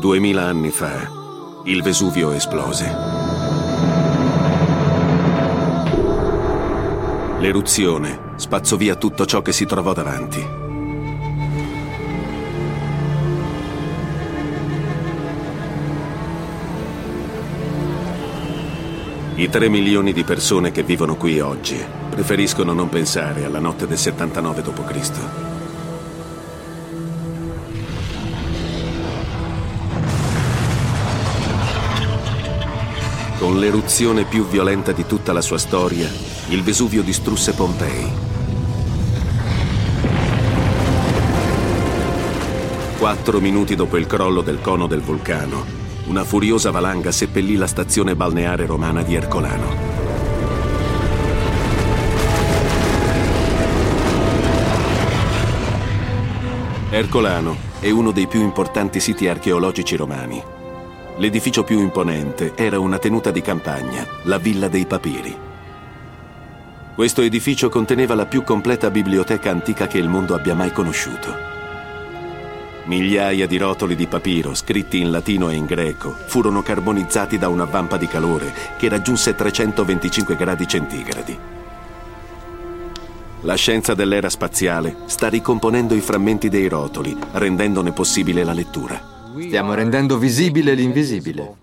Duemila anni fa, il Vesuvio esplose. L'eruzione spazzò via tutto ciò che si trovò davanti. I tre milioni di persone che vivono qui oggi preferiscono non pensare alla notte del 79 d.C. Con l'eruzione più violenta di tutta la sua storia, il Vesuvio distrusse Pompei. Quattro minuti dopo il crollo del cono del vulcano, una furiosa valanga seppellì la stazione balneare romana di Ercolano. Ercolano è uno dei più importanti siti archeologici romani. L'edificio più imponente era una tenuta di campagna, la Villa dei Papiri. Questo edificio conteneva la più completa biblioteca antica che il mondo abbia mai conosciuto. Migliaia di rotoli di papiro, scritti in latino e in greco, furono carbonizzati da una vampa di calore che raggiunse 325 gradi centigradi. La scienza dell'era spaziale sta ricomponendo i frammenti dei rotoli, rendendone possibile la lettura. Stiamo rendendo visibile l'invisibile.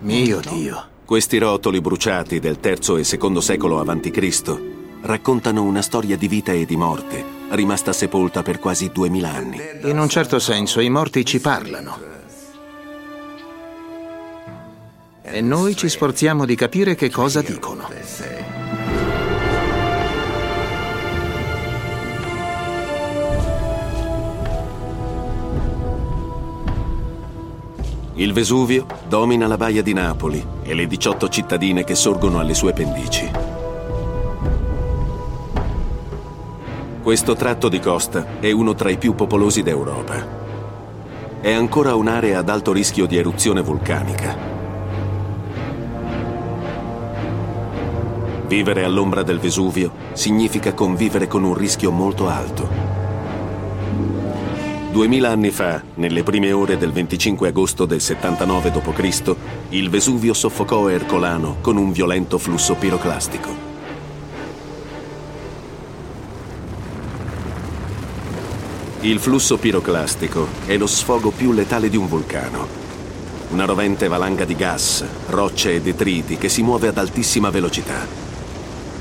Mio Dio. Questi rotoli bruciati del III e II secolo a.C. raccontano una storia di vita e di morte, rimasta sepolta per quasi duemila anni. In un certo senso i morti ci parlano. E noi ci sforziamo di capire che cosa dicono. Il Vesuvio domina la baia di Napoli e le 18 cittadine che sorgono alle sue pendici. Questo tratto di costa è uno tra i più popolosi d'Europa. È ancora un'area ad alto rischio di eruzione vulcanica. Vivere all'ombra del Vesuvio significa convivere con un rischio molto alto. Duemila anni fa, nelle prime ore del 25 agosto del 79 d.C., il Vesuvio soffocò Ercolano con un violento flusso piroclastico. Il flusso piroclastico è lo sfogo più letale di un vulcano. Una rovente valanga di gas, rocce e detriti che si muove ad altissima velocità.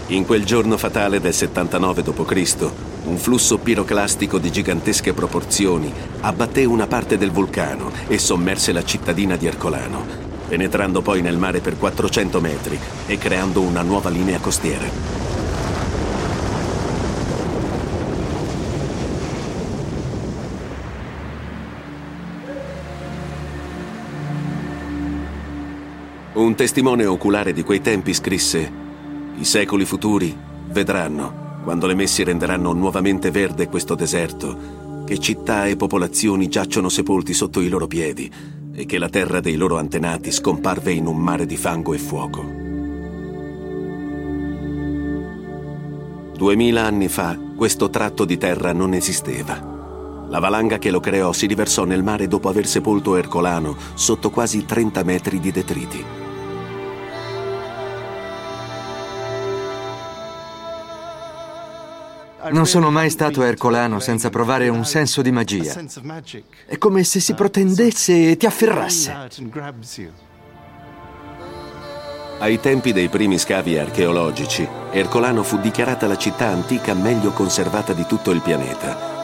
In quel giorno fatale del 79 d.C., un flusso piroclastico di gigantesche proporzioni abbatté una parte del vulcano e sommerse la cittadina di Ercolano, penetrando poi nel mare per 400 metri e creando una nuova linea costiera. Un testimone oculare di quei tempi scrisse, I secoli futuri vedranno quando le messi renderanno nuovamente verde questo deserto, che città e popolazioni giacciono sepolti sotto i loro piedi e che la terra dei loro antenati scomparve in un mare di fango e fuoco. Duemila anni fa questo tratto di terra non esisteva. La valanga che lo creò si riversò nel mare dopo aver sepolto Ercolano sotto quasi 30 metri di detriti. Non sono mai stato ercolano senza provare un senso di magia. È come se si protendesse e ti afferrasse. Ai tempi dei primi scavi archeologici, Ercolano fu dichiarata la città antica meglio conservata di tutto il pianeta.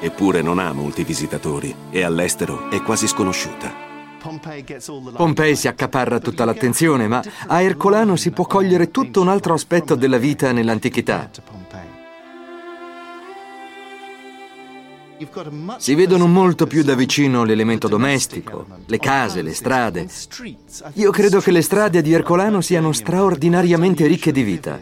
Eppure non ha molti visitatori e all'estero è quasi sconosciuta. Pompei si accaparra tutta l'attenzione, ma a Ercolano si può cogliere tutto un altro aspetto della vita nell'antichità. Si vedono molto più da vicino l'elemento domestico, le case, le strade. Io credo che le strade di Ercolano siano straordinariamente ricche di vita.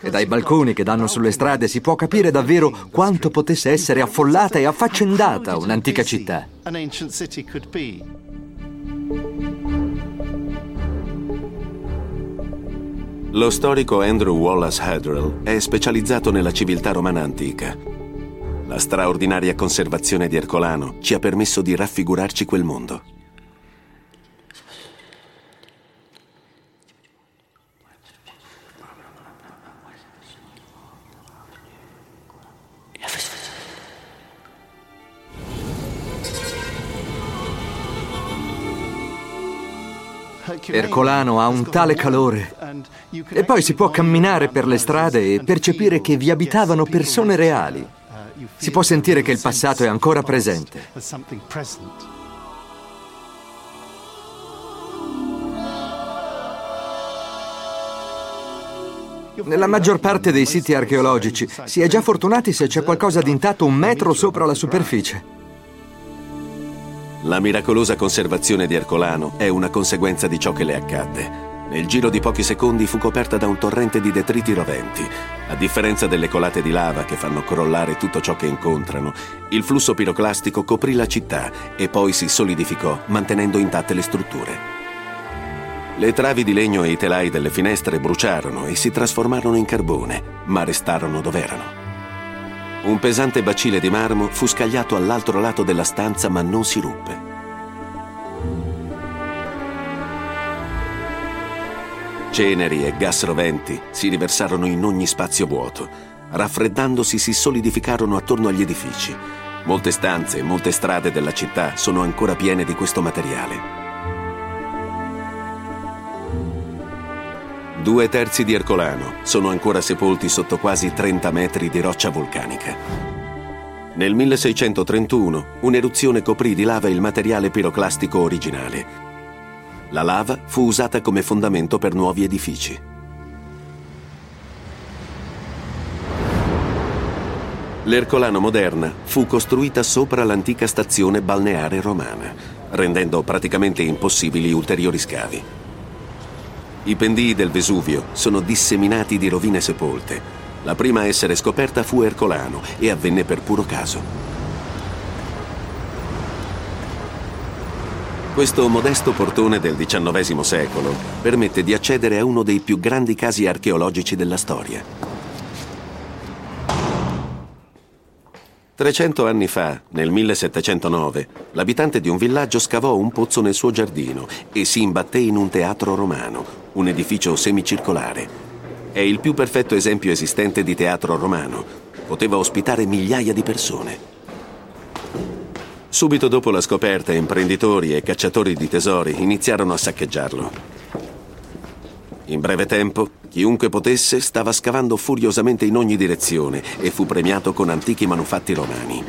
E dai balconi che danno sulle strade si può capire davvero quanto potesse essere affollata e affaccendata un'antica città. Lo storico Andrew Wallace Hadrell è specializzato nella civiltà romana antica La straordinaria conservazione di Ercolano ci ha permesso di raffigurarci quel mondo. Ercolano ha un tale calore. E poi si può camminare per le strade e percepire che vi abitavano persone reali. Si può sentire che il passato è ancora presente. Nella maggior parte dei siti archeologici si è già fortunati se c'è qualcosa di intatto un metro sopra la superficie. La miracolosa conservazione di Ercolano è una conseguenza di ciò che le accadde. Nel giro di pochi secondi fu coperta da un torrente di detriti roventi. A differenza delle colate di lava che fanno crollare tutto ciò che incontrano, il flusso piroclastico coprì la città e poi si solidificò mantenendo intatte le strutture. Le travi di legno e i telai delle finestre bruciarono e si trasformarono in carbone, ma restarono dove erano. Un pesante bacile di marmo fu scagliato all'altro lato della stanza ma non si ruppe. Ceneri e gas roventi si riversarono in ogni spazio vuoto. Raffreddandosi si solidificarono attorno agli edifici. Molte stanze e molte strade della città sono ancora piene di questo materiale. Due terzi di Ercolano sono ancora sepolti sotto quasi 30 metri di roccia vulcanica. Nel 1631 un'eruzione coprì di lava il materiale piroclastico originale. La lava fu usata come fondamento per nuovi edifici. L'Ercolano moderna fu costruita sopra l'antica stazione balneare romana, rendendo praticamente impossibili ulteriori scavi. I pendii del Vesuvio sono disseminati di rovine sepolte. La prima a essere scoperta fu Ercolano e avvenne per puro caso. Questo modesto portone del XIX secolo permette di accedere a uno dei più grandi casi archeologici della storia. 300 anni fa, nel 1709, l'abitante di un villaggio scavò un pozzo nel suo giardino e si imbatté in un teatro romano, un edificio semicircolare. È il più perfetto esempio esistente di teatro romano. Poteva ospitare migliaia di persone. Subito dopo la scoperta, imprenditori e cacciatori di tesori iniziarono a saccheggiarlo. In breve tempo, chiunque potesse stava scavando furiosamente in ogni direzione e fu premiato con antichi manufatti romani.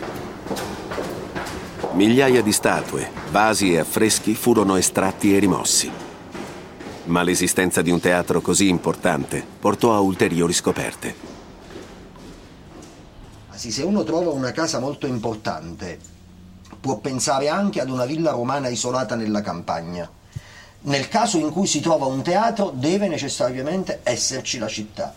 Migliaia di statue, vasi e affreschi furono estratti e rimossi. Ma l'esistenza di un teatro così importante portò a ulteriori scoperte. Se uno trova una casa molto importante, può pensare anche ad una villa romana isolata nella campagna nel caso in cui si trova un teatro deve necessariamente esserci la città.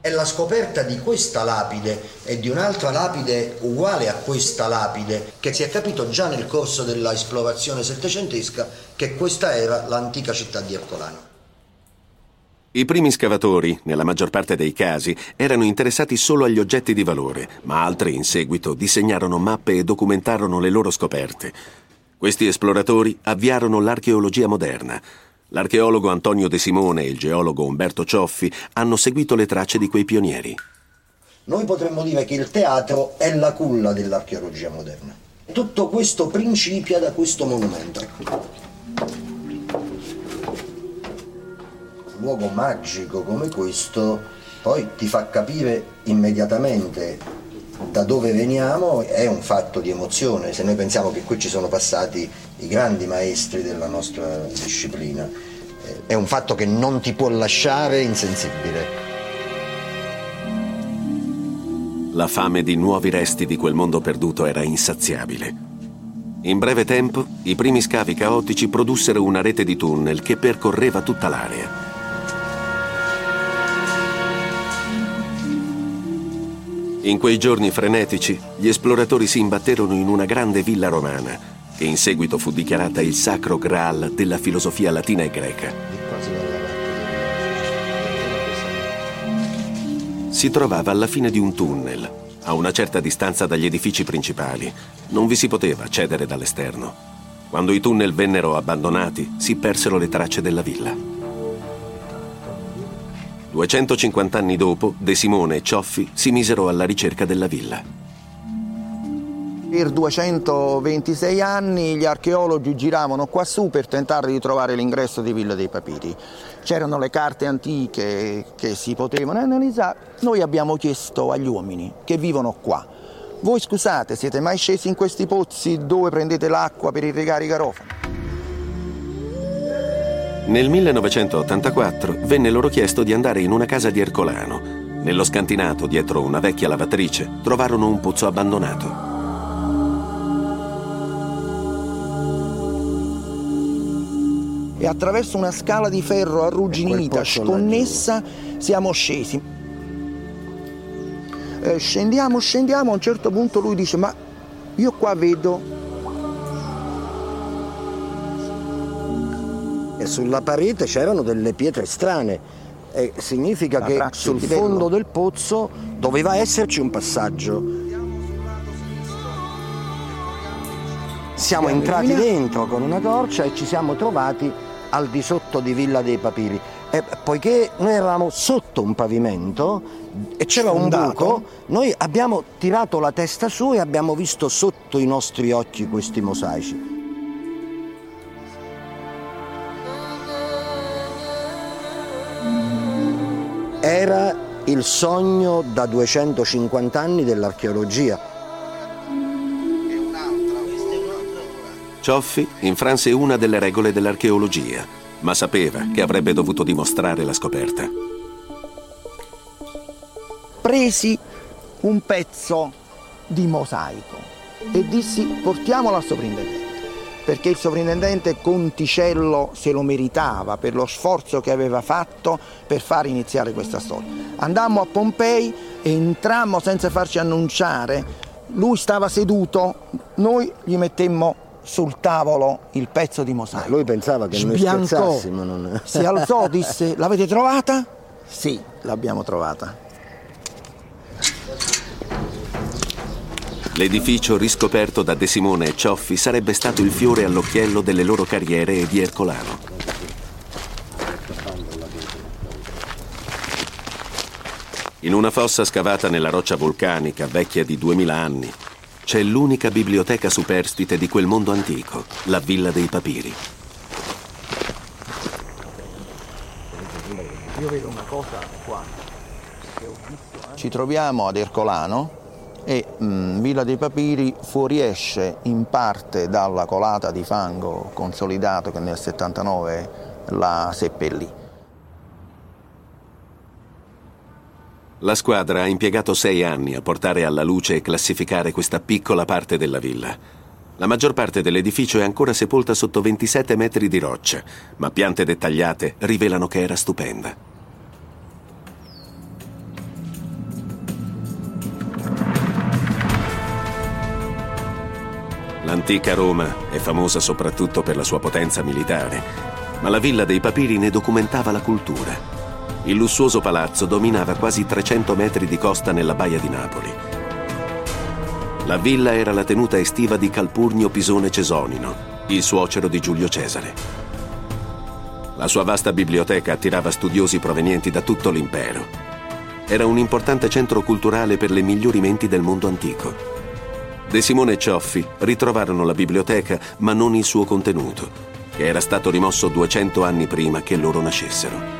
È la scoperta di questa lapide e di un'altra lapide uguale a questa lapide che si è capito già nel corso dell'esplorazione settecentesca che questa era l'antica città di Ercolano. I primi scavatori, nella maggior parte dei casi, erano interessati solo agli oggetti di valore, ma altri in seguito disegnarono mappe e documentarono le loro scoperte. Questi esploratori avviarono l'archeologia moderna. L'archeologo Antonio De Simone e il geologo Umberto Cioffi hanno seguito le tracce di quei pionieri. Noi potremmo dire che il teatro è la culla dell'archeologia moderna. Tutto questo principia da questo monumento. Luogo magico come questo poi ti fa capire immediatamente da dove veniamo è un fatto di emozione, se noi pensiamo che qui ci sono passati i grandi maestri della nostra disciplina, eh, è un fatto che non ti può lasciare insensibile. La fame di nuovi resti di quel mondo perduto era insaziabile. In breve tempo, i primi scavi caotici produssero una rete di tunnel che percorreva tutta l'area. In quei giorni frenetici, gli esploratori si imbatterono in una grande villa romana, che in seguito fu dichiarata il sacro graal della filosofia latina e greca. Si trovava alla fine di un tunnel. a una certa distanza dagli edifici principali. Non vi si poteva accedere dall'esterno. Quando i tunnel vennero abbandonati, si persero le tracce della villa. 250 anni dopo, De Simone e Cioffi si misero alla ricerca della villa. Per 226 anni gli archeologi giravano qua su per tentare di trovare l'ingresso di Villa dei Papiri. C'erano le carte antiche che si potevano analizzare. Noi abbiamo chiesto agli uomini che vivono qua. Voi scusate, siete mai scesi in questi pozzi dove prendete l'acqua per irrigare i garofani? Nel 1984 venne loro chiesto di andare in una casa di Ercolano. Nello scantinato, dietro una vecchia lavatrice, trovarono un pozzo abbandonato. e attraverso una scala di ferro arrugginita, sconnessa, siamo scesi. Eh, scendiamo, scendiamo, a un certo punto lui dice ma io qua vedo... sulla parete c'erano delle pietre strane. E significa La che sul fondo del pozzo doveva esserci un passaggio. Siamo entrati dentro con una torcia e ci siamo trovati al di sotto di Villa dei Papiri. E poiché noi eravamo sotto un pavimento e c'era un buco, noi abbiamo tirato la testa su e abbiamo visto sotto i nostri occhi questi mosaici. Era il sogno da 250 anni dell'archeologia Cioffi infranse una delle regole dell'archeologia, ma sapeva che avrebbe dovuto dimostrare la scoperta. Presi un pezzo di mosaico e dissi portiamolo al sovrintendente perché il sovrintendente Conticello se lo meritava per lo sforzo che aveva fatto per far iniziare questa storia. Andammo a Pompei e entrammo senza farci annunciare, lui stava seduto, noi gli mettemmo sul tavolo il pezzo di mosaico. Lui pensava che Sbiancò, noi. Non... Si alzò, disse, l'avete trovata? Sì, l'abbiamo trovata. L'edificio riscoperto da De Simone e Cioffi sarebbe stato il fiore all'occhiello delle loro carriere e di Ercolano. In una fossa scavata nella roccia vulcanica, vecchia di 2000 anni, c'è l'unica biblioteca superstite di quel mondo antico, la Villa dei Papiri. Io vedo una cosa qua. Ci troviamo ad Ercolano e mh, mm, Villa dei Papiri fuoriesce in parte dalla colata di fango consolidato che nel 79 la seppellì. La squadra ha impiegato sei anni a portare alla luce e classificare questa piccola parte della villa. La maggior parte dell'edificio è ancora sepolta sotto 27 metri di roccia, ma piante dettagliate rivelano che era stupenda. L'antica Roma è famosa soprattutto per la sua potenza militare, ma la villa dei Papiri ne documentava la cultura il lussuoso palazzo dominava quasi 300 metri di costa nella baia di Napoli. La villa era la tenuta estiva di Calpurnio Pisone Cesonino, il suocero di Giulio Cesare. La sua vasta biblioteca attirava studiosi provenienti da tutto l'impero. Era un importante centro culturale per le migliori menti del mondo antico. De Simone e Cioffi ritrovarono la biblioteca, ma non il suo contenuto, che era stato rimosso 200 anni prima che loro nascessero.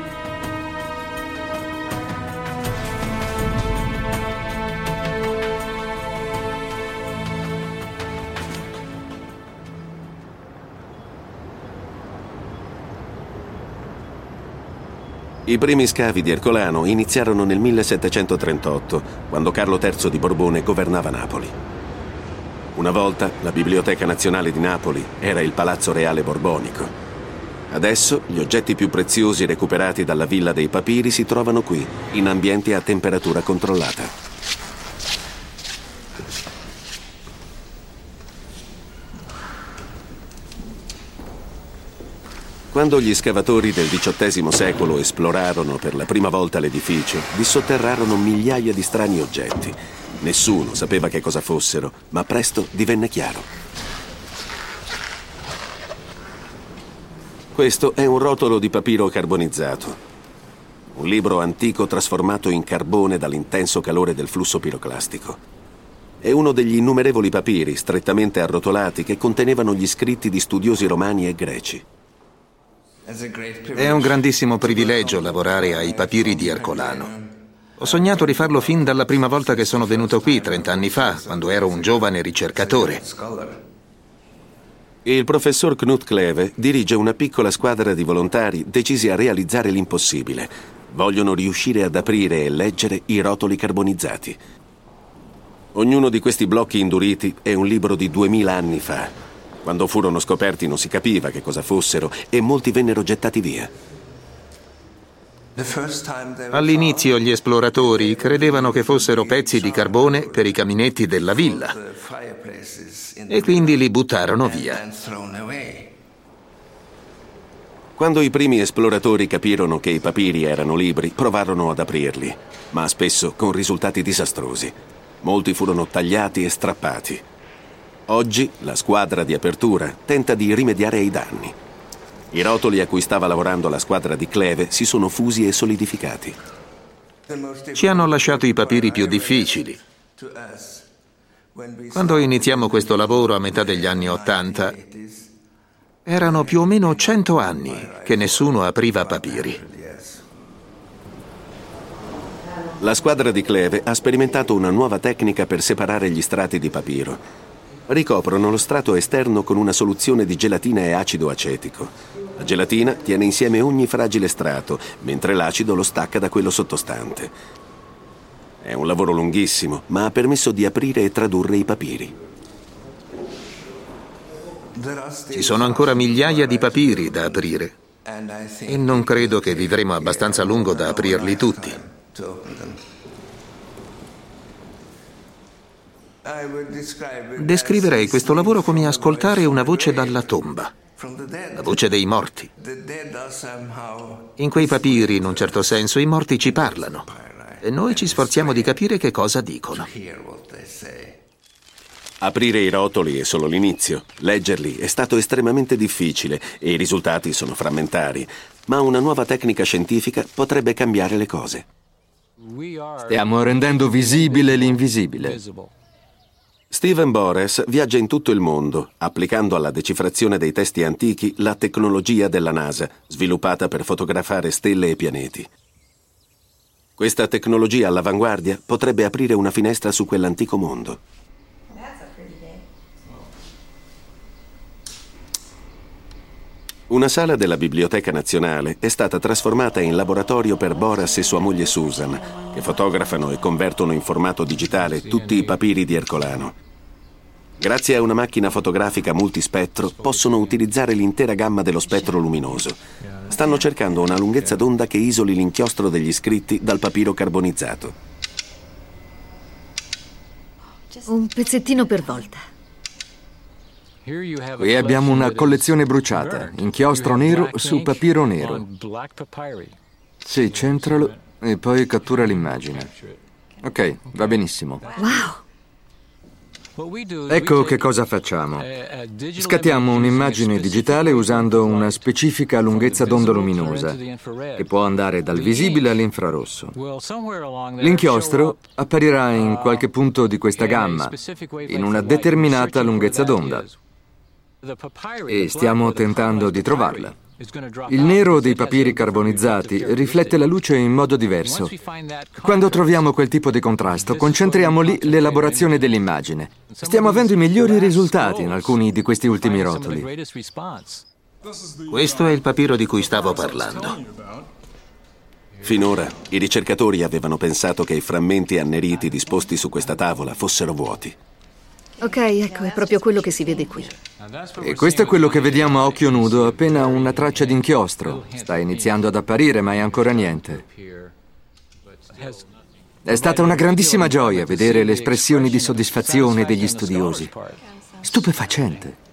I primi scavi di Ercolano iniziarono nel 1738, quando Carlo III di Borbone governava Napoli. Una volta la Biblioteca Nazionale di Napoli era il Palazzo Reale Borbonico. Adesso gli oggetti più preziosi recuperati dalla Villa dei Papiri si trovano qui, in ambienti a temperatura controllata. Quando gli scavatori del XVIII secolo esplorarono per la prima volta l'edificio, dissotterrarono migliaia di strani oggetti. Nessuno sapeva che cosa fossero, ma presto divenne chiaro. Questo è un rotolo di papiro carbonizzato. Un libro antico trasformato in carbone dall'intenso calore del flusso piroclastico. È uno degli innumerevoli papiri strettamente arrotolati che contenevano gli scritti di studiosi romani e greci. È un grandissimo privilegio lavorare ai papiri di Ercolano. Ho sognato di farlo fin dalla prima volta che sono venuto qui, 30 anni fa, quando ero un giovane ricercatore. Il professor Knut Kleve dirige una piccola squadra di volontari decisi a realizzare l'impossibile. Vogliono riuscire ad aprire e leggere i rotoli carbonizzati. Ognuno di questi blocchi induriti è un libro di duemila anni fa. Quando furono scoperti non si capiva che cosa fossero e molti vennero gettati via. All'inizio gli esploratori credevano che fossero pezzi di carbone per i caminetti della villa e quindi li buttarono via. Quando i primi esploratori capirono che i papiri erano libri, provarono ad aprirli, ma spesso con risultati disastrosi. Molti furono tagliati e strappati. Oggi la squadra di apertura tenta di rimediare ai danni. I rotoli a cui stava lavorando la squadra di Cleve si sono fusi e solidificati. Ci hanno lasciato i papiri più difficili. Quando iniziamo questo lavoro a metà degli anni Ottanta, erano più o meno cento anni che nessuno apriva papiri. La squadra di Cleve ha sperimentato una nuova tecnica per separare gli strati di papiro. Ricoprono lo strato esterno con una soluzione di gelatina e acido acetico. La gelatina tiene insieme ogni fragile strato, mentre l'acido lo stacca da quello sottostante. È un lavoro lunghissimo, ma ha permesso di aprire e tradurre i papiri. Ci sono ancora migliaia di papiri da aprire e non credo che vivremo abbastanza lungo da aprirli tutti. Descriverei questo lavoro come ascoltare una voce dalla tomba la voce dei morti. In quei papiri, in un certo senso, i morti ci parlano e noi ci sforziamo di capire che cosa dicono. Aprire i rotoli è solo l'inizio. Leggerli è stato estremamente difficile e i risultati sono frammentari, ma una nuova tecnica scientifica potrebbe cambiare le cose. Stiamo rendendo visibile l'invisibile. Steven Bores viaggia in tutto il mondo, applicando alla decifrazione dei testi antichi la tecnologia della NASA, sviluppata per fotografare stelle e pianeti. Questa tecnologia all'avanguardia potrebbe aprire una finestra su quell'antico mondo. Una sala della Biblioteca Nazionale è stata trasformata in laboratorio per Boras e sua moglie Susan, che fotografano e convertono in formato digitale tutti i papiri di Ercolano. Grazie a una macchina fotografica multispettro possono utilizzare l'intera gamma dello spettro luminoso. Stanno cercando una lunghezza d'onda che isoli l'inchiostro degli scritti dal papiro carbonizzato. Un pezzettino per volta. Qui abbiamo una collezione bruciata, inchiostro nero su papiro nero. Sì, centralo e poi cattura l'immagine. Ok, va benissimo. Wow! Ecco che cosa facciamo. Scattiamo un'immagine digitale usando una specifica lunghezza d'onda luminosa, che può andare dal visibile all'infrarosso. L'inchiostro apparirà in qualche punto di questa gamma, in una determinata lunghezza d'onda e stiamo tentando di trovarla. Il nero dei papiri carbonizzati riflette la luce in modo diverso. Quando troviamo quel tipo di contrasto, concentriamo lì l'elaborazione dell'immagine. Stiamo avendo i migliori risultati in alcuni di questi ultimi rotoli. Questo è il papiro di cui stavo parlando. Finora i ricercatori avevano pensato che i frammenti anneriti disposti su questa tavola fossero vuoti. Ok, ecco, è proprio quello che si vede qui. E questo è quello che vediamo a occhio nudo, appena una traccia di inchiostro. Sta iniziando ad apparire, ma è ancora niente. È stata una grandissima gioia vedere le espressioni di soddisfazione degli studiosi. Stupefacente.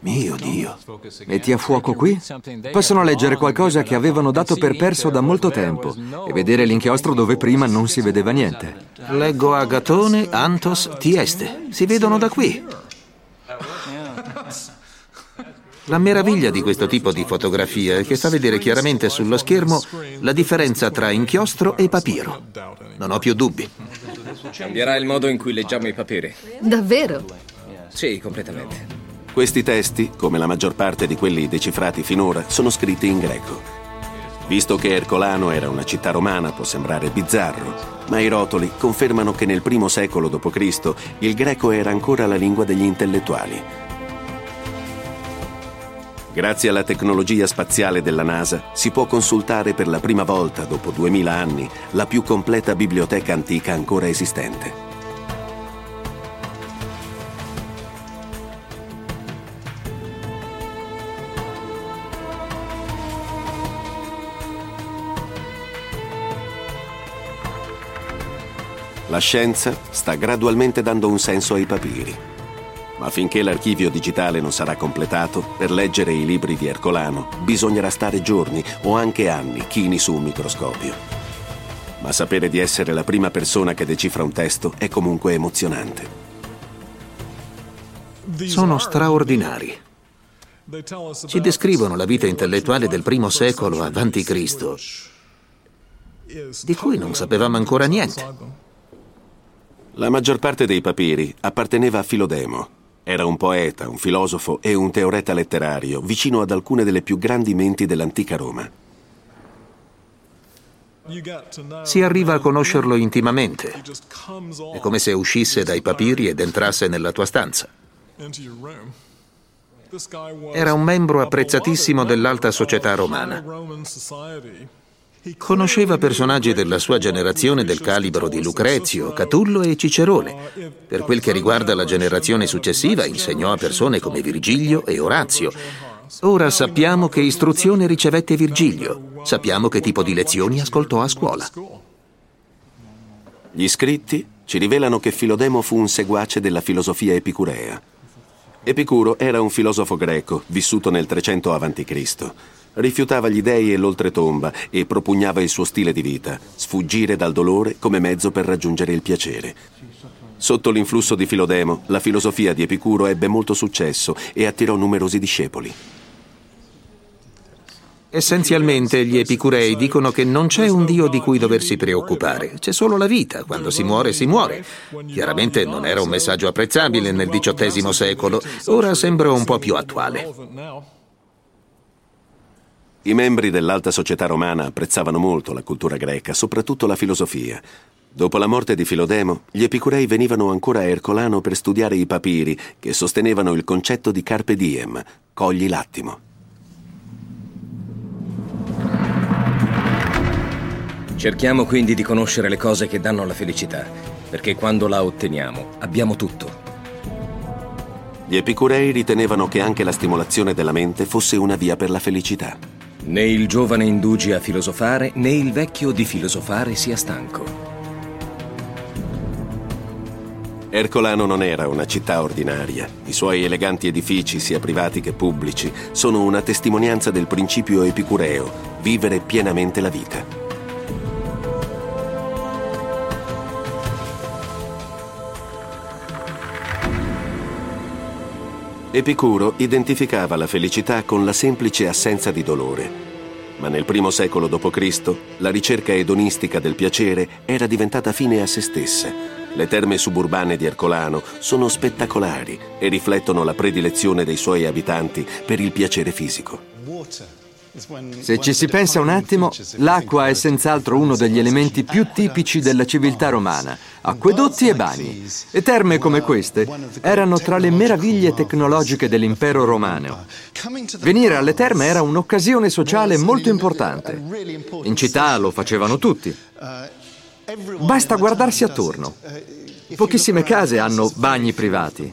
Mio Dio. Metti a fuoco qui? Possono leggere qualcosa che avevano dato per perso da molto tempo e vedere l'inchiostro dove prima non si vedeva niente. Leggo Agatone, Antos, Tieste. Si vedono da qui. La meraviglia di questo tipo di fotografia è che fa vedere chiaramente sullo schermo la differenza tra inchiostro e papiro. Non ho più dubbi. Cambierà il modo in cui leggiamo i papiri. Davvero? Sì, completamente. Questi testi, come la maggior parte di quelli decifrati finora, sono scritti in greco. Visto che Ercolano era una città romana, può sembrare bizzarro, ma i rotoli confermano che nel primo secolo d.C. il greco era ancora la lingua degli intellettuali. Grazie alla tecnologia spaziale della NASA si può consultare per la prima volta dopo 2000 anni la più completa biblioteca antica ancora esistente. La scienza sta gradualmente dando un senso ai papiri. Ma finché l'archivio digitale non sarà completato, per leggere i libri di Ercolano bisognerà stare giorni o anche anni chini su un microscopio. Ma sapere di essere la prima persona che decifra un testo è comunque emozionante. Sono straordinari. Ci descrivono la vita intellettuale del primo secolo Cristo, di cui non sapevamo ancora niente. La maggior parte dei papiri apparteneva a Filodemo. Era un poeta, un filosofo e un teoreta letterario, vicino ad alcune delle più grandi menti dell'antica Roma. Si arriva a conoscerlo intimamente. È come se uscisse dai papiri ed entrasse nella tua stanza. Era un membro apprezzatissimo dell'alta società romana. Conosceva personaggi della sua generazione del calibro di Lucrezio, Catullo e Cicerone. Per quel che riguarda la generazione successiva, insegnò a persone come Virgilio e Orazio. Ora sappiamo che istruzione ricevette Virgilio, sappiamo che tipo di lezioni ascoltò a scuola. Gli scritti ci rivelano che Filodemo fu un seguace della filosofia epicurea. Epicuro era un filosofo greco, vissuto nel 300 a.C. Rifiutava gli dei e l'oltretomba e propugnava il suo stile di vita, sfuggire dal dolore come mezzo per raggiungere il piacere. Sotto l'influsso di Filodemo, la filosofia di Epicuro ebbe molto successo e attirò numerosi discepoli. Essenzialmente gli epicurei dicono che non c'è un Dio di cui doversi preoccupare, c'è solo la vita, quando si muore si muore. Chiaramente non era un messaggio apprezzabile nel XVIII secolo, ora sembra un po' più attuale. I membri dell'alta società romana apprezzavano molto la cultura greca, soprattutto la filosofia. Dopo la morte di Filodemo, gli epicurei venivano ancora a Ercolano per studiare i papiri che sostenevano il concetto di carpe diem, cogli l'attimo. Cerchiamo quindi di conoscere le cose che danno la felicità, perché quando la otteniamo abbiamo tutto. Gli epicurei ritenevano che anche la stimolazione della mente fosse una via per la felicità. Né il giovane indugi a filosofare, né il vecchio di filosofare sia stanco. Ercolano non era una città ordinaria. I suoi eleganti edifici, sia privati che pubblici, sono una testimonianza del principio epicureo, vivere pienamente la vita. Epicuro identificava la felicità con la semplice assenza di dolore. Ma nel primo secolo d.C. la ricerca edonistica del piacere era diventata fine a se stessa. Le terme suburbane di Ercolano sono spettacolari e riflettono la predilezione dei suoi abitanti per il piacere fisico. Se ci si pensa un attimo, l'acqua è senz'altro uno degli elementi più tipici della civiltà romana. Acquedotti e bagni. E terme come queste erano tra le meraviglie tecnologiche dell'impero romano. Venire alle terme era un'occasione sociale molto importante. In città lo facevano tutti. Basta guardarsi attorno. Pochissime case hanno bagni privati.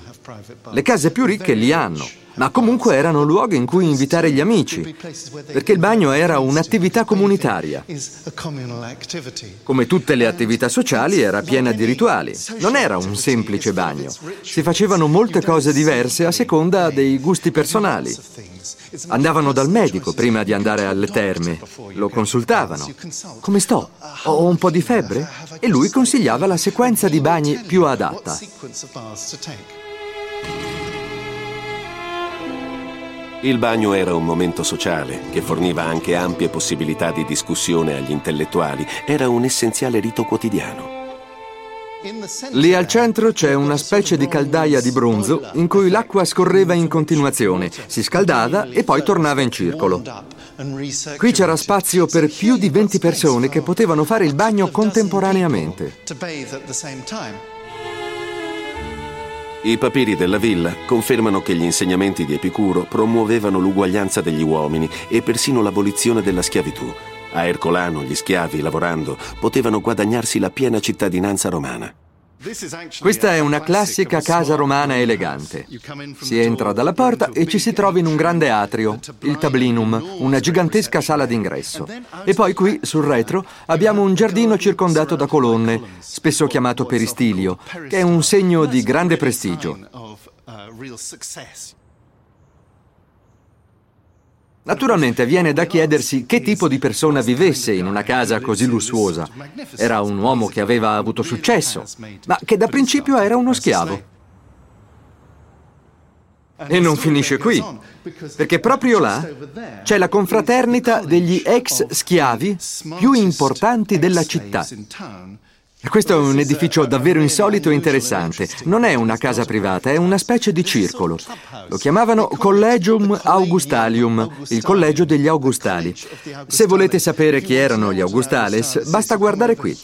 Le case più ricche li hanno, ma comunque erano luoghi in cui invitare gli amici, perché il bagno era un'attività comunitaria. Come tutte le attività sociali era piena di rituali, non era un semplice bagno. Si facevano molte cose diverse a seconda dei gusti personali. Andavano dal medico prima di andare alle terme, lo consultavano. Come sto? Ho un po' di febbre? E lui consigliava la sequenza di bagni più adatta. Il bagno era un momento sociale che forniva anche ampie possibilità di discussione agli intellettuali, era un essenziale rito quotidiano. Lì al centro c'è una specie di caldaia di bronzo in cui l'acqua scorreva in continuazione, si scaldava e poi tornava in circolo. Qui c'era spazio per più di 20 persone che potevano fare il bagno contemporaneamente. I papiri della villa confermano che gli insegnamenti di Epicuro promuovevano l'uguaglianza degli uomini e persino l'abolizione della schiavitù. A Ercolano gli schiavi, lavorando, potevano guadagnarsi la piena cittadinanza romana. Questa è una classica casa romana elegante. Si entra dalla porta e ci si trova in un grande atrio, il tablinum, una gigantesca sala d'ingresso. E poi qui, sul retro, abbiamo un giardino circondato da colonne, spesso chiamato peristilio, che è un segno di grande prestigio. Naturalmente viene da chiedersi che tipo di persona vivesse in una casa così lussuosa. Era un uomo che aveva avuto successo, ma che da principio era uno schiavo. E non finisce qui, perché proprio là c'è la confraternita degli ex schiavi più importanti della città. Questo è un edificio davvero insolito e interessante. Non è una casa privata, è una specie di circolo. Lo chiamavano Collegium Augustalium, il collegio degli Augustali. Se volete sapere chi erano gli Augustales, basta guardare qui.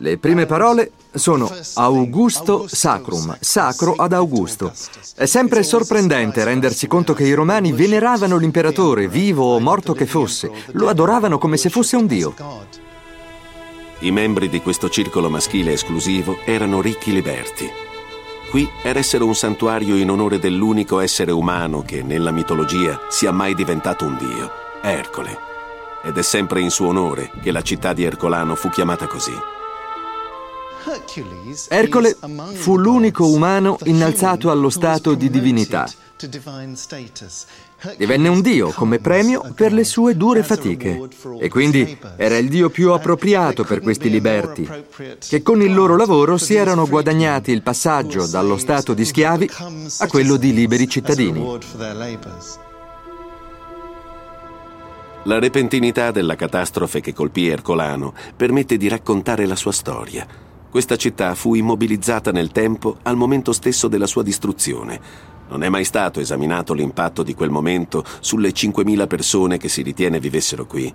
Le prime parole sono Augusto Sacrum, sacro ad Augusto. È sempre sorprendente rendersi conto che i romani veneravano l'imperatore, vivo o morto che fosse. Lo adoravano come se fosse un dio. I membri di questo circolo maschile esclusivo erano ricchi liberti. Qui eressero un santuario in onore dell'unico essere umano che nella mitologia sia mai diventato un dio, Ercole. Ed è sempre in suo onore che la città di Ercolano fu chiamata così. Ercole fu l'unico umano innalzato allo stato di divinità. Divenne un dio come premio per le sue dure fatiche e quindi era il dio più appropriato per questi liberti, che con il loro lavoro si erano guadagnati il passaggio dallo stato di schiavi a quello di liberi cittadini. La repentinità della catastrofe che colpì Ercolano permette di raccontare la sua storia. Questa città fu immobilizzata nel tempo al momento stesso della sua distruzione non è mai stato esaminato l'impatto di quel momento sulle 5.000 persone che si ritiene vivessero qui.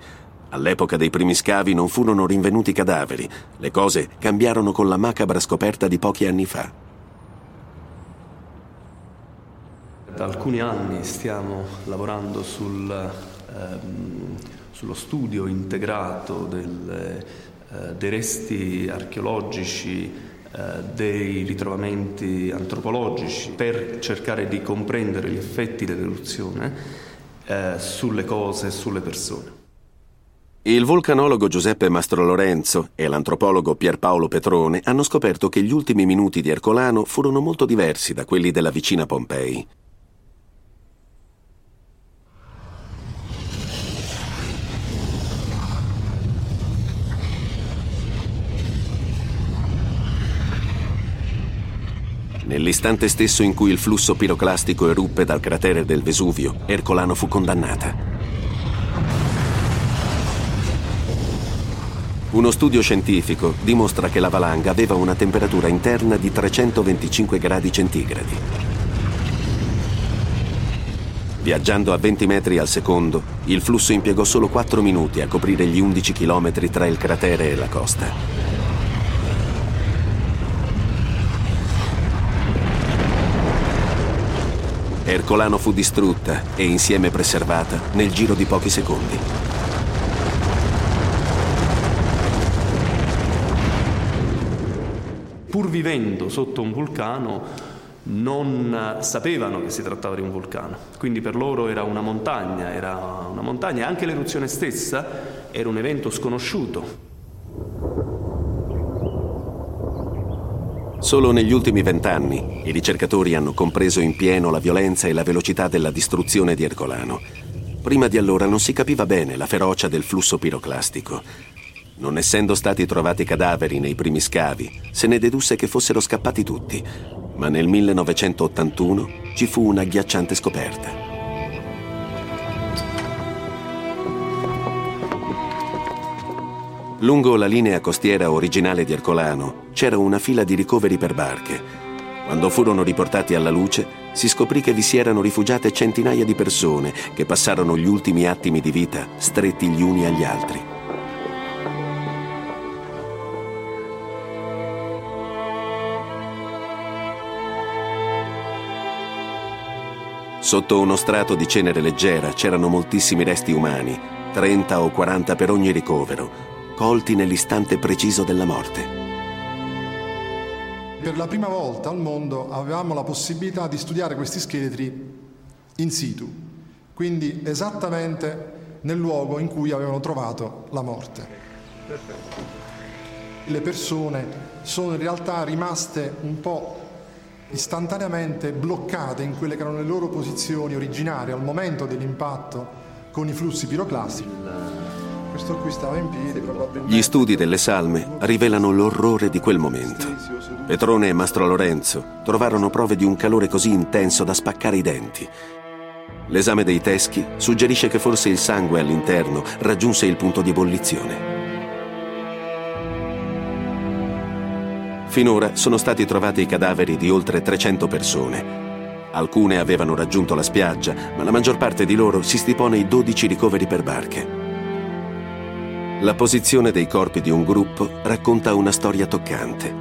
All'epoca dei primi scavi non furono rinvenuti cadaveri. Le cose cambiarono con la macabra scoperta di pochi anni fa. Da alcuni anni stiamo lavorando sul, ehm, sullo studio integrato del, eh, dei resti archeologici dei ritrovamenti antropologici per cercare di comprendere gli effetti dell'eruzione eh, sulle cose e sulle persone. Il vulcanologo Giuseppe Mastro Lorenzo e l'antropologo Pierpaolo Petrone hanno scoperto che gli ultimi minuti di Ercolano furono molto diversi da quelli della vicina Pompei. Nell'istante stesso in cui il flusso piroclastico eruppe dal cratere del Vesuvio, Ercolano fu condannata. Uno studio scientifico dimostra che la valanga aveva una temperatura interna di 325 gradi centigradi. Viaggiando a 20 metri al secondo, il flusso impiegò solo 4 minuti a coprire gli 11 chilometri tra il cratere e la costa. Ercolano fu distrutta e insieme preservata nel giro di pochi secondi. Pur vivendo sotto un vulcano, non sapevano che si trattava di un vulcano, quindi per loro era una montagna, era una montagna anche l'eruzione stessa era un evento sconosciuto. Solo negli ultimi vent'anni i ricercatori hanno compreso in pieno la violenza e la velocità della distruzione di Ercolano. Prima di allora non si capiva bene la ferocia del flusso piroclastico. Non essendo stati trovati cadaveri nei primi scavi, se ne dedusse che fossero scappati tutti, ma nel 1981 ci fu una agghiacciante scoperta. Lungo la linea costiera originale di Ercolano c'era una fila di ricoveri per barche. Quando furono riportati alla luce, si scoprì che vi si erano rifugiate centinaia di persone che passarono gli ultimi attimi di vita stretti gli uni agli altri. Sotto uno strato di cenere leggera c'erano moltissimi resti umani, 30 o 40 per ogni ricovero, colti nell'istante preciso della morte. Per la prima volta al mondo avevamo la possibilità di studiare questi scheletri in situ, quindi esattamente nel luogo in cui avevano trovato la morte. Le persone sono in realtà rimaste un po' istantaneamente bloccate in quelle che erano le loro posizioni originarie al momento dell'impatto con i flussi piroclastici. Gli studi delle salme rivelano l'orrore di quel momento. Petrone e Mastro Lorenzo trovarono prove di un calore così intenso da spaccare i denti. L'esame dei teschi suggerisce che forse il sangue all'interno raggiunse il punto di ebollizione. Finora sono stati trovati i cadaveri di oltre 300 persone. Alcune avevano raggiunto la spiaggia, ma la maggior parte di loro si stipò nei 12 ricoveri per barche. La posizione dei corpi di un gruppo racconta una storia toccante.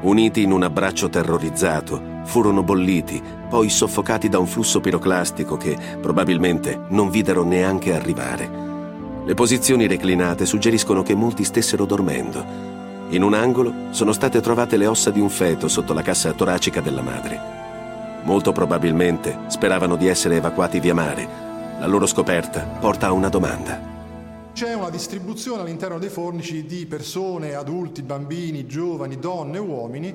Uniti in un abbraccio terrorizzato, furono bolliti, poi soffocati da un flusso piroclastico che probabilmente non videro neanche arrivare. Le posizioni reclinate suggeriscono che molti stessero dormendo. In un angolo sono state trovate le ossa di un feto sotto la cassa toracica della madre. Molto probabilmente speravano di essere evacuati via mare. La loro scoperta porta a una domanda. C'è una distribuzione all'interno dei fornici di persone, adulti, bambini, giovani, donne, uomini,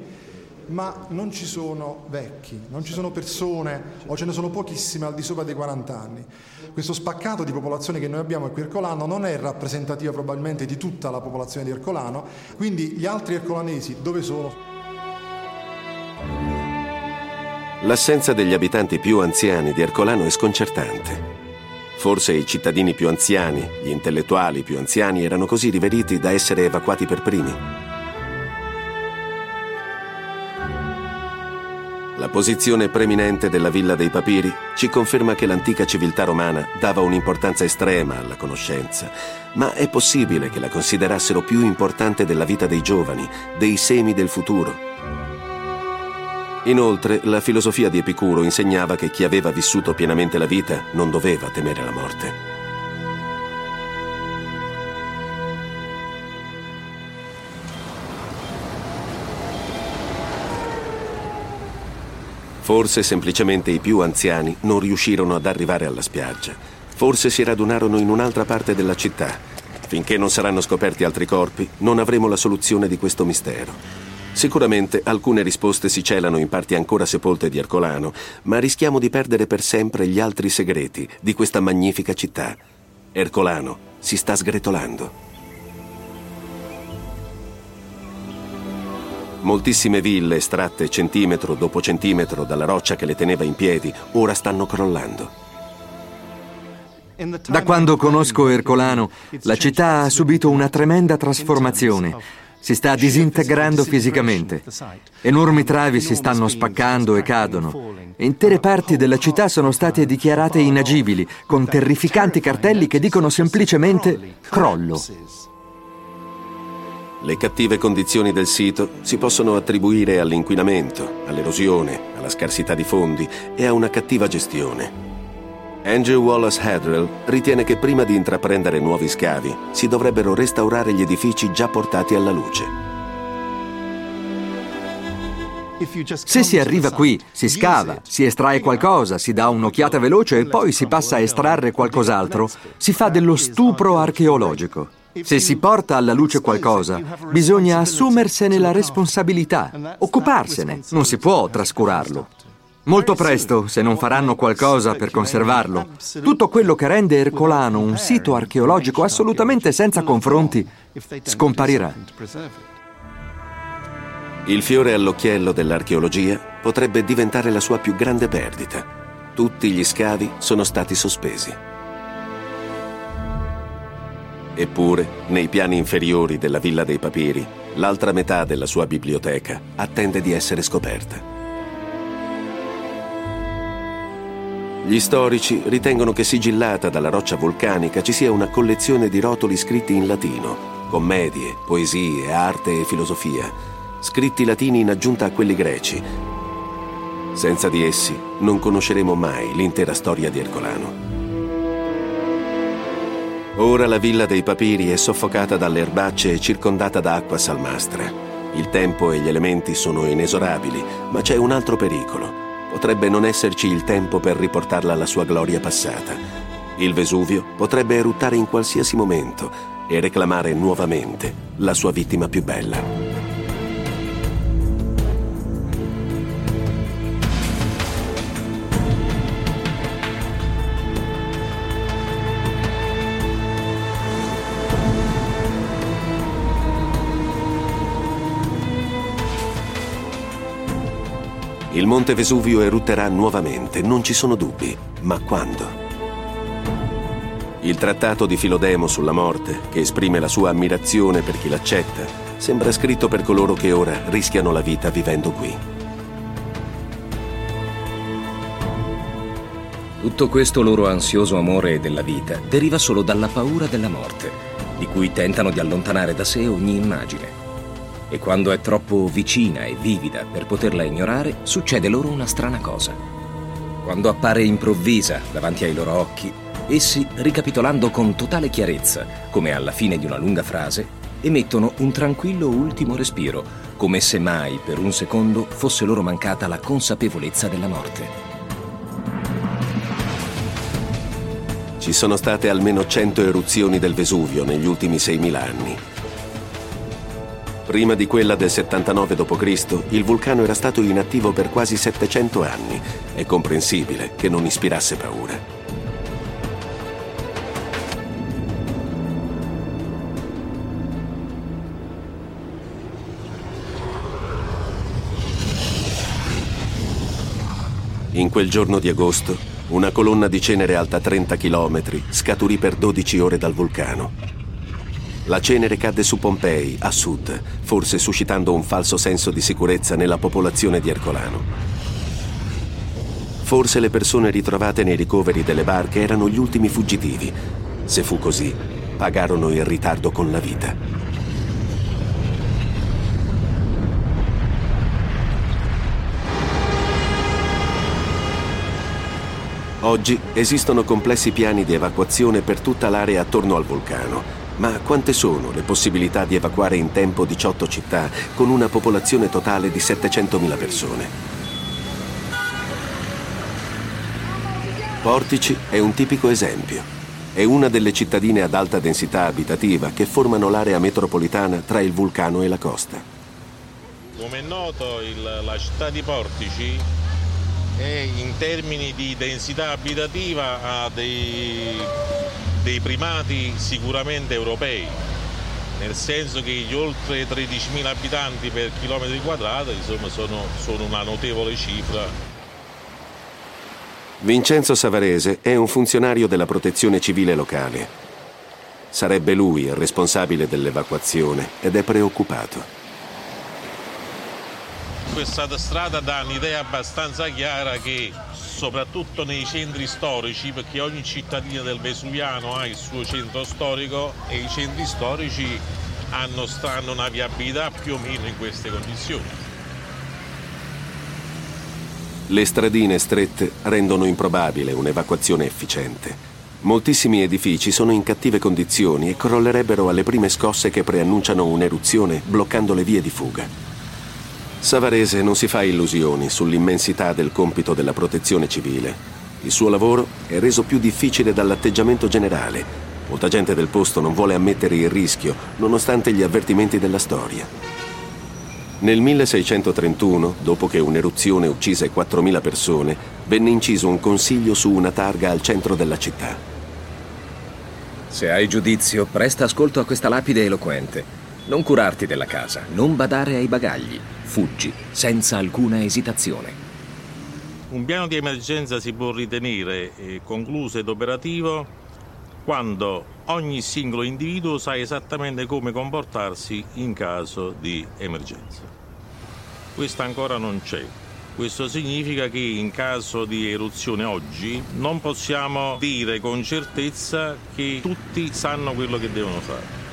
ma non ci sono vecchi, non ci sono persone o ce ne sono pochissime al di sopra dei 40 anni. Questo spaccato di popolazione che noi abbiamo qui a Ercolano non è rappresentativo probabilmente di tutta la popolazione di Ercolano, quindi gli altri ercolanesi dove sono? L'assenza degli abitanti più anziani di Ercolano è sconcertante. Forse i cittadini più anziani, gli intellettuali più anziani erano così riveriti da essere evacuati per primi. La posizione preminente della Villa dei Papiri ci conferma che l'antica civiltà romana dava un'importanza estrema alla conoscenza, ma è possibile che la considerassero più importante della vita dei giovani, dei semi del futuro, Inoltre, la filosofia di Epicuro insegnava che chi aveva vissuto pienamente la vita non doveva temere la morte. Forse semplicemente i più anziani non riuscirono ad arrivare alla spiaggia. Forse si radunarono in un'altra parte della città. Finché non saranno scoperti altri corpi, non avremo la soluzione di questo mistero. Sicuramente alcune risposte si celano in parti ancora sepolte di Ercolano, ma rischiamo di perdere per sempre gli altri segreti di questa magnifica città. Ercolano si sta sgretolando. Moltissime ville estratte centimetro dopo centimetro dalla roccia che le teneva in piedi ora stanno crollando. Da quando conosco Ercolano, la città ha subito una tremenda trasformazione si sta disintegrando fisicamente. Enormi travi si stanno spaccando e cadono. Intere parti della città sono state dichiarate inagibili, con terrificanti cartelli che dicono semplicemente crollo. Le cattive condizioni del sito si possono attribuire all'inquinamento, all'erosione, alla scarsità di fondi e a una cattiva gestione. Andrew Wallace Hadrell ritiene che prima di intraprendere nuovi scavi si dovrebbero restaurare gli edifici già portati alla luce. Se si arriva qui, si scava, si estrae qualcosa, si dà un'occhiata veloce e poi si passa a estrarre qualcos'altro, si fa dello stupro archeologico. Se si porta alla luce qualcosa, bisogna assumersene la responsabilità, occuparsene, non si può trascurarlo. Molto presto, se non faranno qualcosa per conservarlo, tutto quello che rende Ercolano un sito archeologico assolutamente senza confronti scomparirà. Il fiore all'occhiello dell'archeologia potrebbe diventare la sua più grande perdita. Tutti gli scavi sono stati sospesi. Eppure, nei piani inferiori della Villa dei Papiri, l'altra metà della sua biblioteca attende di essere scoperta. Gli storici ritengono che sigillata dalla roccia vulcanica ci sia una collezione di rotoli scritti in latino, commedie, poesie, arte e filosofia, scritti latini in aggiunta a quelli greci. Senza di essi non conosceremo mai l'intera storia di Ercolano. Ora la villa dei papiri è soffocata dalle erbacce e circondata da acqua salmastra. Il tempo e gli elementi sono inesorabili, ma c'è un altro pericolo potrebbe non esserci il tempo per riportarla alla sua gloria passata. Il Vesuvio potrebbe eruttare in qualsiasi momento e reclamare nuovamente la sua vittima più bella. Il monte Vesuvio erutterà nuovamente, non ci sono dubbi. Ma quando? Il trattato di Filodemo sulla morte, che esprime la sua ammirazione per chi l'accetta, sembra scritto per coloro che ora rischiano la vita vivendo qui. Tutto questo loro ansioso amore della vita deriva solo dalla paura della morte, di cui tentano di allontanare da sé ogni immagine e quando è troppo vicina e vivida per poterla ignorare, succede loro una strana cosa. Quando appare improvvisa davanti ai loro occhi, essi, ricapitolando con totale chiarezza, come alla fine di una lunga frase, emettono un tranquillo ultimo respiro, come se mai per un secondo fosse loro mancata la consapevolezza della morte. Ci sono state almeno 100 eruzioni del Vesuvio negli ultimi 6.000 anni Prima di quella del 79 d.C., il vulcano era stato inattivo per quasi 700 anni. È comprensibile che non ispirasse paura. In quel giorno di agosto, una colonna di cenere alta 30 km scaturì per 12 ore dal vulcano. La cenere cadde su Pompei, a sud, forse suscitando un falso senso di sicurezza nella popolazione di Ercolano. Forse le persone ritrovate nei ricoveri delle barche erano gli ultimi fuggitivi. Se fu così, pagarono il ritardo con la vita. Oggi esistono complessi piani di evacuazione per tutta l'area attorno al vulcano ma quante sono le possibilità di evacuare in tempo 18 città con una popolazione totale di 700.000 persone? Portici è un tipico esempio. È una delle cittadine ad alta densità abitativa che formano l'area metropolitana tra il vulcano e la costa. Come è noto, il, la città di Portici è in termini di densità abitativa ha dei dei primati sicuramente europei, nel senso che gli oltre 13.000 abitanti per chilometro quadrato insomma, sono, sono una notevole cifra. Vincenzo Savarese è un funzionario della protezione civile locale. Sarebbe lui il responsabile dell'evacuazione ed è preoccupato. Questa strada dà un'idea abbastanza chiara che soprattutto nei centri storici, perché ogni cittadino del Vesuviano ha il suo centro storico e i centri storici hanno, hanno una viabilità più o meno in queste condizioni. Le stradine strette rendono improbabile un'evacuazione efficiente. Moltissimi edifici sono in cattive condizioni e crollerebbero alle prime scosse che preannunciano un'eruzione bloccando le vie di fuga. Savarese non si fa illusioni sull'immensità del compito della protezione civile. Il suo lavoro è reso più difficile dall'atteggiamento generale. Molta gente del posto non vuole ammettere il rischio, nonostante gli avvertimenti della storia. Nel 1631, dopo che un'eruzione uccise 4.000 persone, venne inciso un consiglio su una targa al centro della città. Se hai giudizio, presta ascolto a questa lapide eloquente. Non curarti della casa, non badare ai bagagli. Fuggi, senza alcuna esitazione. Un piano di emergenza si può ritenere eh, concluso ed operativo quando ogni singolo individuo sa esattamente come comportarsi in caso di emergenza. Questo ancora non c'è. Questo significa che in caso di eruzione oggi non possiamo dire con certezza che tutti sanno quello che devono fare.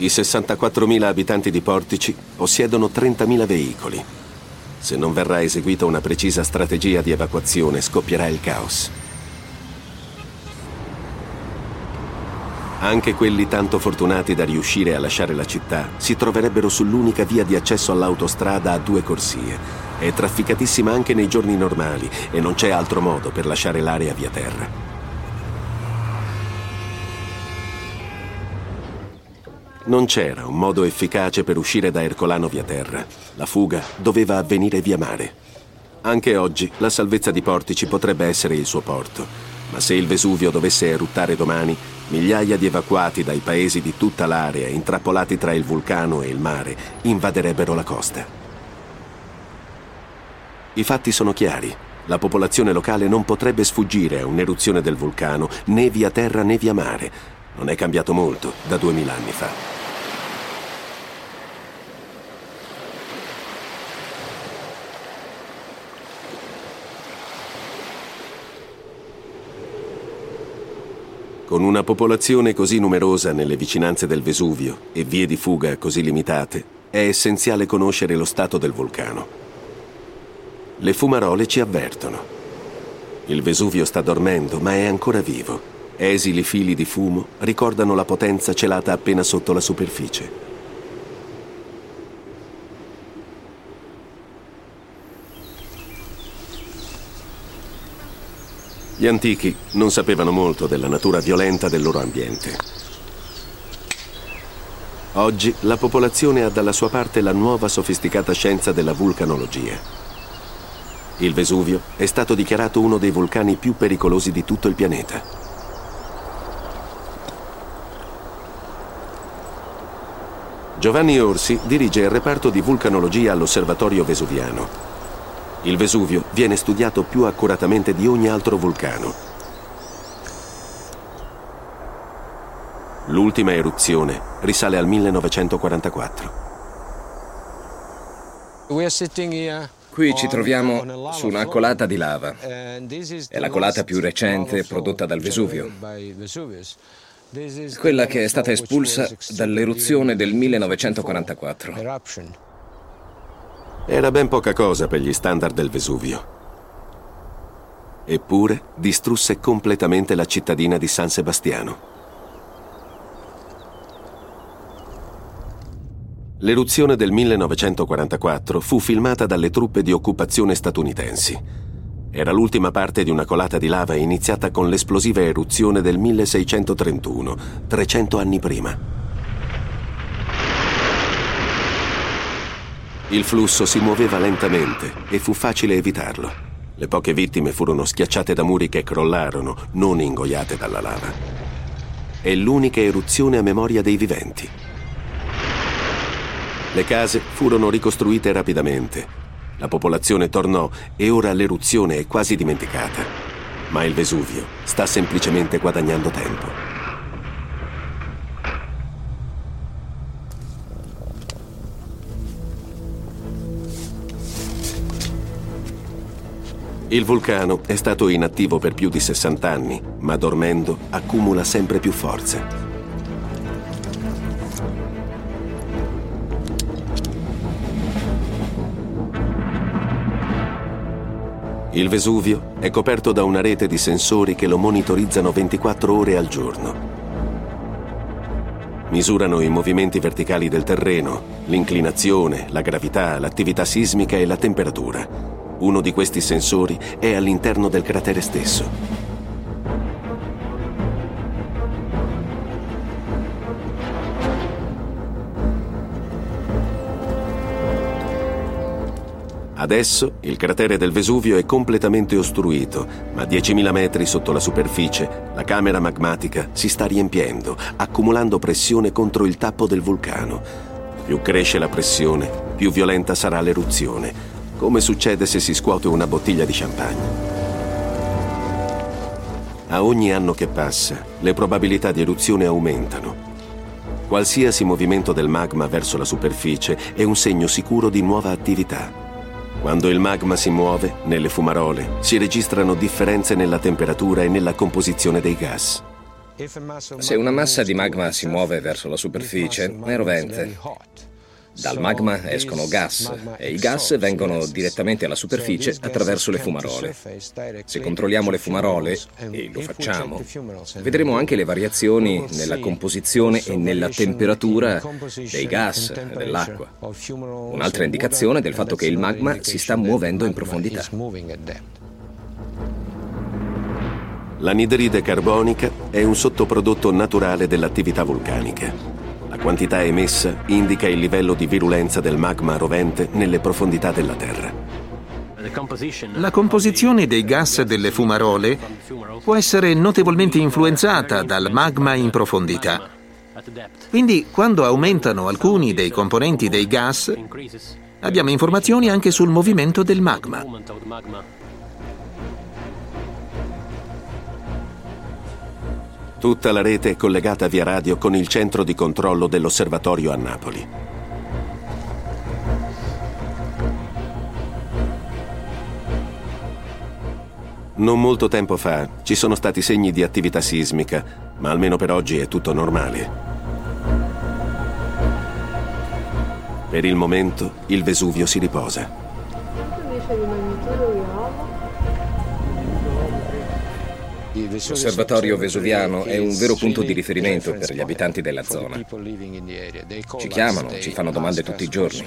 I 64.000 abitanti di Portici possiedono 30.000 veicoli. Se non verrà eseguita una precisa strategia di evacuazione, scoppierà il caos. Anche quelli tanto fortunati da riuscire a lasciare la città si troverebbero sull'unica via di accesso all'autostrada a due corsie. È trafficatissima anche nei giorni normali e non c'è altro modo per lasciare l'area via terra. Non c'era un modo efficace per uscire da Ercolano via terra. La fuga doveva avvenire via mare. Anche oggi la salvezza di Portici potrebbe essere il suo porto, ma se il Vesuvio dovesse eruttare domani, migliaia di evacuati dai paesi di tutta l'area, intrappolati tra il vulcano e il mare, invaderebbero la costa. I fatti sono chiari. La popolazione locale non potrebbe sfuggire a un'eruzione del vulcano, né via terra né via mare. Non è cambiato molto da duemila anni fa. Con una popolazione così numerosa nelle vicinanze del Vesuvio e vie di fuga così limitate, è essenziale conoscere lo stato del vulcano. Le fumarole ci avvertono. Il Vesuvio sta dormendo, ma è ancora vivo. Esili fili di fumo ricordano la potenza celata appena sotto la superficie. Gli antichi non sapevano molto della natura violenta del loro ambiente. Oggi la popolazione ha dalla sua parte la nuova sofisticata scienza della vulcanologia. Il Vesuvio è stato dichiarato uno dei vulcani più pericolosi di tutto il pianeta. Giovanni Orsi dirige il reparto di vulcanologia all'Osservatorio Vesuviano il Vesuvio viene studiato più accuratamente di ogni altro vulcano. L'ultima eruzione risale al 1944. Qui ci troviamo su una colata di lava. È la colata più recente prodotta dal Vesuvio. Quella che è stata espulsa dall'eruzione del 1944. Era ben poca cosa per gli standard del Vesuvio. Eppure distrusse completamente la cittadina di San Sebastiano. L'eruzione del 1944 fu filmata dalle truppe di occupazione statunitensi. Era l'ultima parte di una colata di lava iniziata con l'esplosiva eruzione del 1631, 300 anni prima. Il flusso si muoveva lentamente e fu facile evitarlo. Le poche vittime furono schiacciate da muri che crollarono, non ingoiate dalla lava. È l'unica eruzione a memoria dei viventi. Le case furono ricostruite rapidamente. La popolazione tornò e ora l'eruzione è quasi dimenticata. Ma il Vesuvio sta semplicemente guadagnando tempo. Il vulcano è stato inattivo per più di 60 anni, ma dormendo accumula sempre più forze. Il Vesuvio è coperto da una rete di sensori che lo monitorizzano 24 ore al giorno. misurano i movimenti verticali del terreno, l'inclinazione, la gravità, l'attività sismica e la temperatura. Uno di questi sensori è all'interno del cratere stesso. Adesso il cratere del Vesuvio è completamente ostruito, ma a 10.000 metri sotto la superficie la camera magmatica si sta riempiendo, accumulando pressione contro il tappo del vulcano. Più cresce la pressione, più violenta sarà l'eruzione, come succede se si scuote una bottiglia di champagne. A ogni anno che passa, le probabilità di eruzione aumentano. Qualsiasi movimento del magma verso la superficie è un segno sicuro di nuova attività. Quando il magma si muove, nelle fumarole, si registrano differenze nella temperatura e nella composizione dei gas. Se una massa di magma si muove verso la superficie, è rovente. Dal magma escono gas e i gas vengono direttamente alla superficie attraverso le fumarole. Se controlliamo le fumarole, e lo facciamo, vedremo anche le variazioni nella composizione e nella temperatura dei gas e dell'acqua. Un'altra indicazione del fatto che il magma si sta muovendo in profondità. L'anidride carbonica è un sottoprodotto naturale dell'attività vulcanica. Quantità emessa indica il livello di virulenza del magma rovente nelle profondità della Terra. La composizione dei gas delle fumarole può essere notevolmente influenzata dal magma in profondità. Quindi, quando aumentano alcuni dei componenti dei gas, abbiamo informazioni anche sul movimento del magma. Tutta la rete è collegata via radio con il centro di controllo dell'osservatorio a Napoli. Non molto tempo fa ci sono stati segni di attività sismica, ma almeno per oggi è tutto normale. Per il momento il Vesuvio si riposa. L'osservatorio vesuviano è un vero punto di riferimento per gli abitanti della zona. Ci chiamano, ci fanno domande tutti i giorni.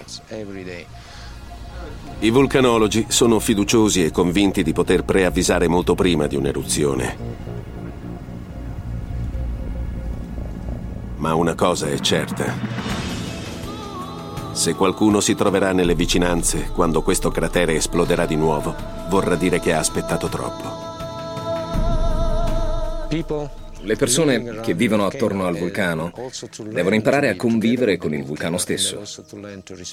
I vulcanologi sono fiduciosi e convinti di poter preavvisare molto prima di un'eruzione. Ma una cosa è certa. Se qualcuno si troverà nelle vicinanze quando questo cratere esploderà di nuovo, vorrà dire che ha aspettato troppo. Le persone che vivono attorno al vulcano devono imparare a convivere con il vulcano stesso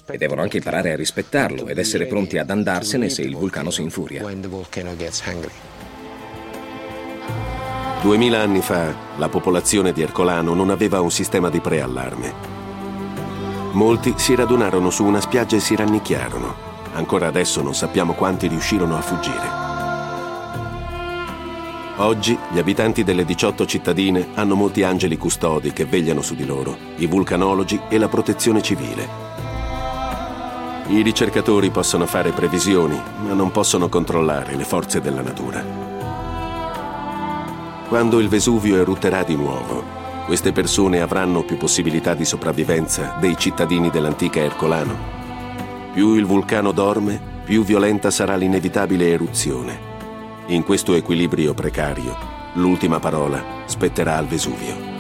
e devono anche imparare a rispettarlo ed essere pronti ad andarsene se il vulcano si infuria. Duemila anni fa la popolazione di Ercolano non aveva un sistema di preallarme. Molti si radunarono su una spiaggia e si rannicchiarono. Ancora adesso non sappiamo quanti riuscirono a fuggire. Oggi gli abitanti delle 18 cittadine hanno molti angeli custodi che vegliano su di loro, i vulcanologi e la protezione civile. I ricercatori possono fare previsioni, ma non possono controllare le forze della natura. Quando il Vesuvio erutterà di nuovo, queste persone avranno più possibilità di sopravvivenza dei cittadini dell'antica Ercolano. Più il vulcano dorme, più violenta sarà l'inevitabile eruzione in questo equilibrio precario, l'ultima parola spetterà al Vesuvio.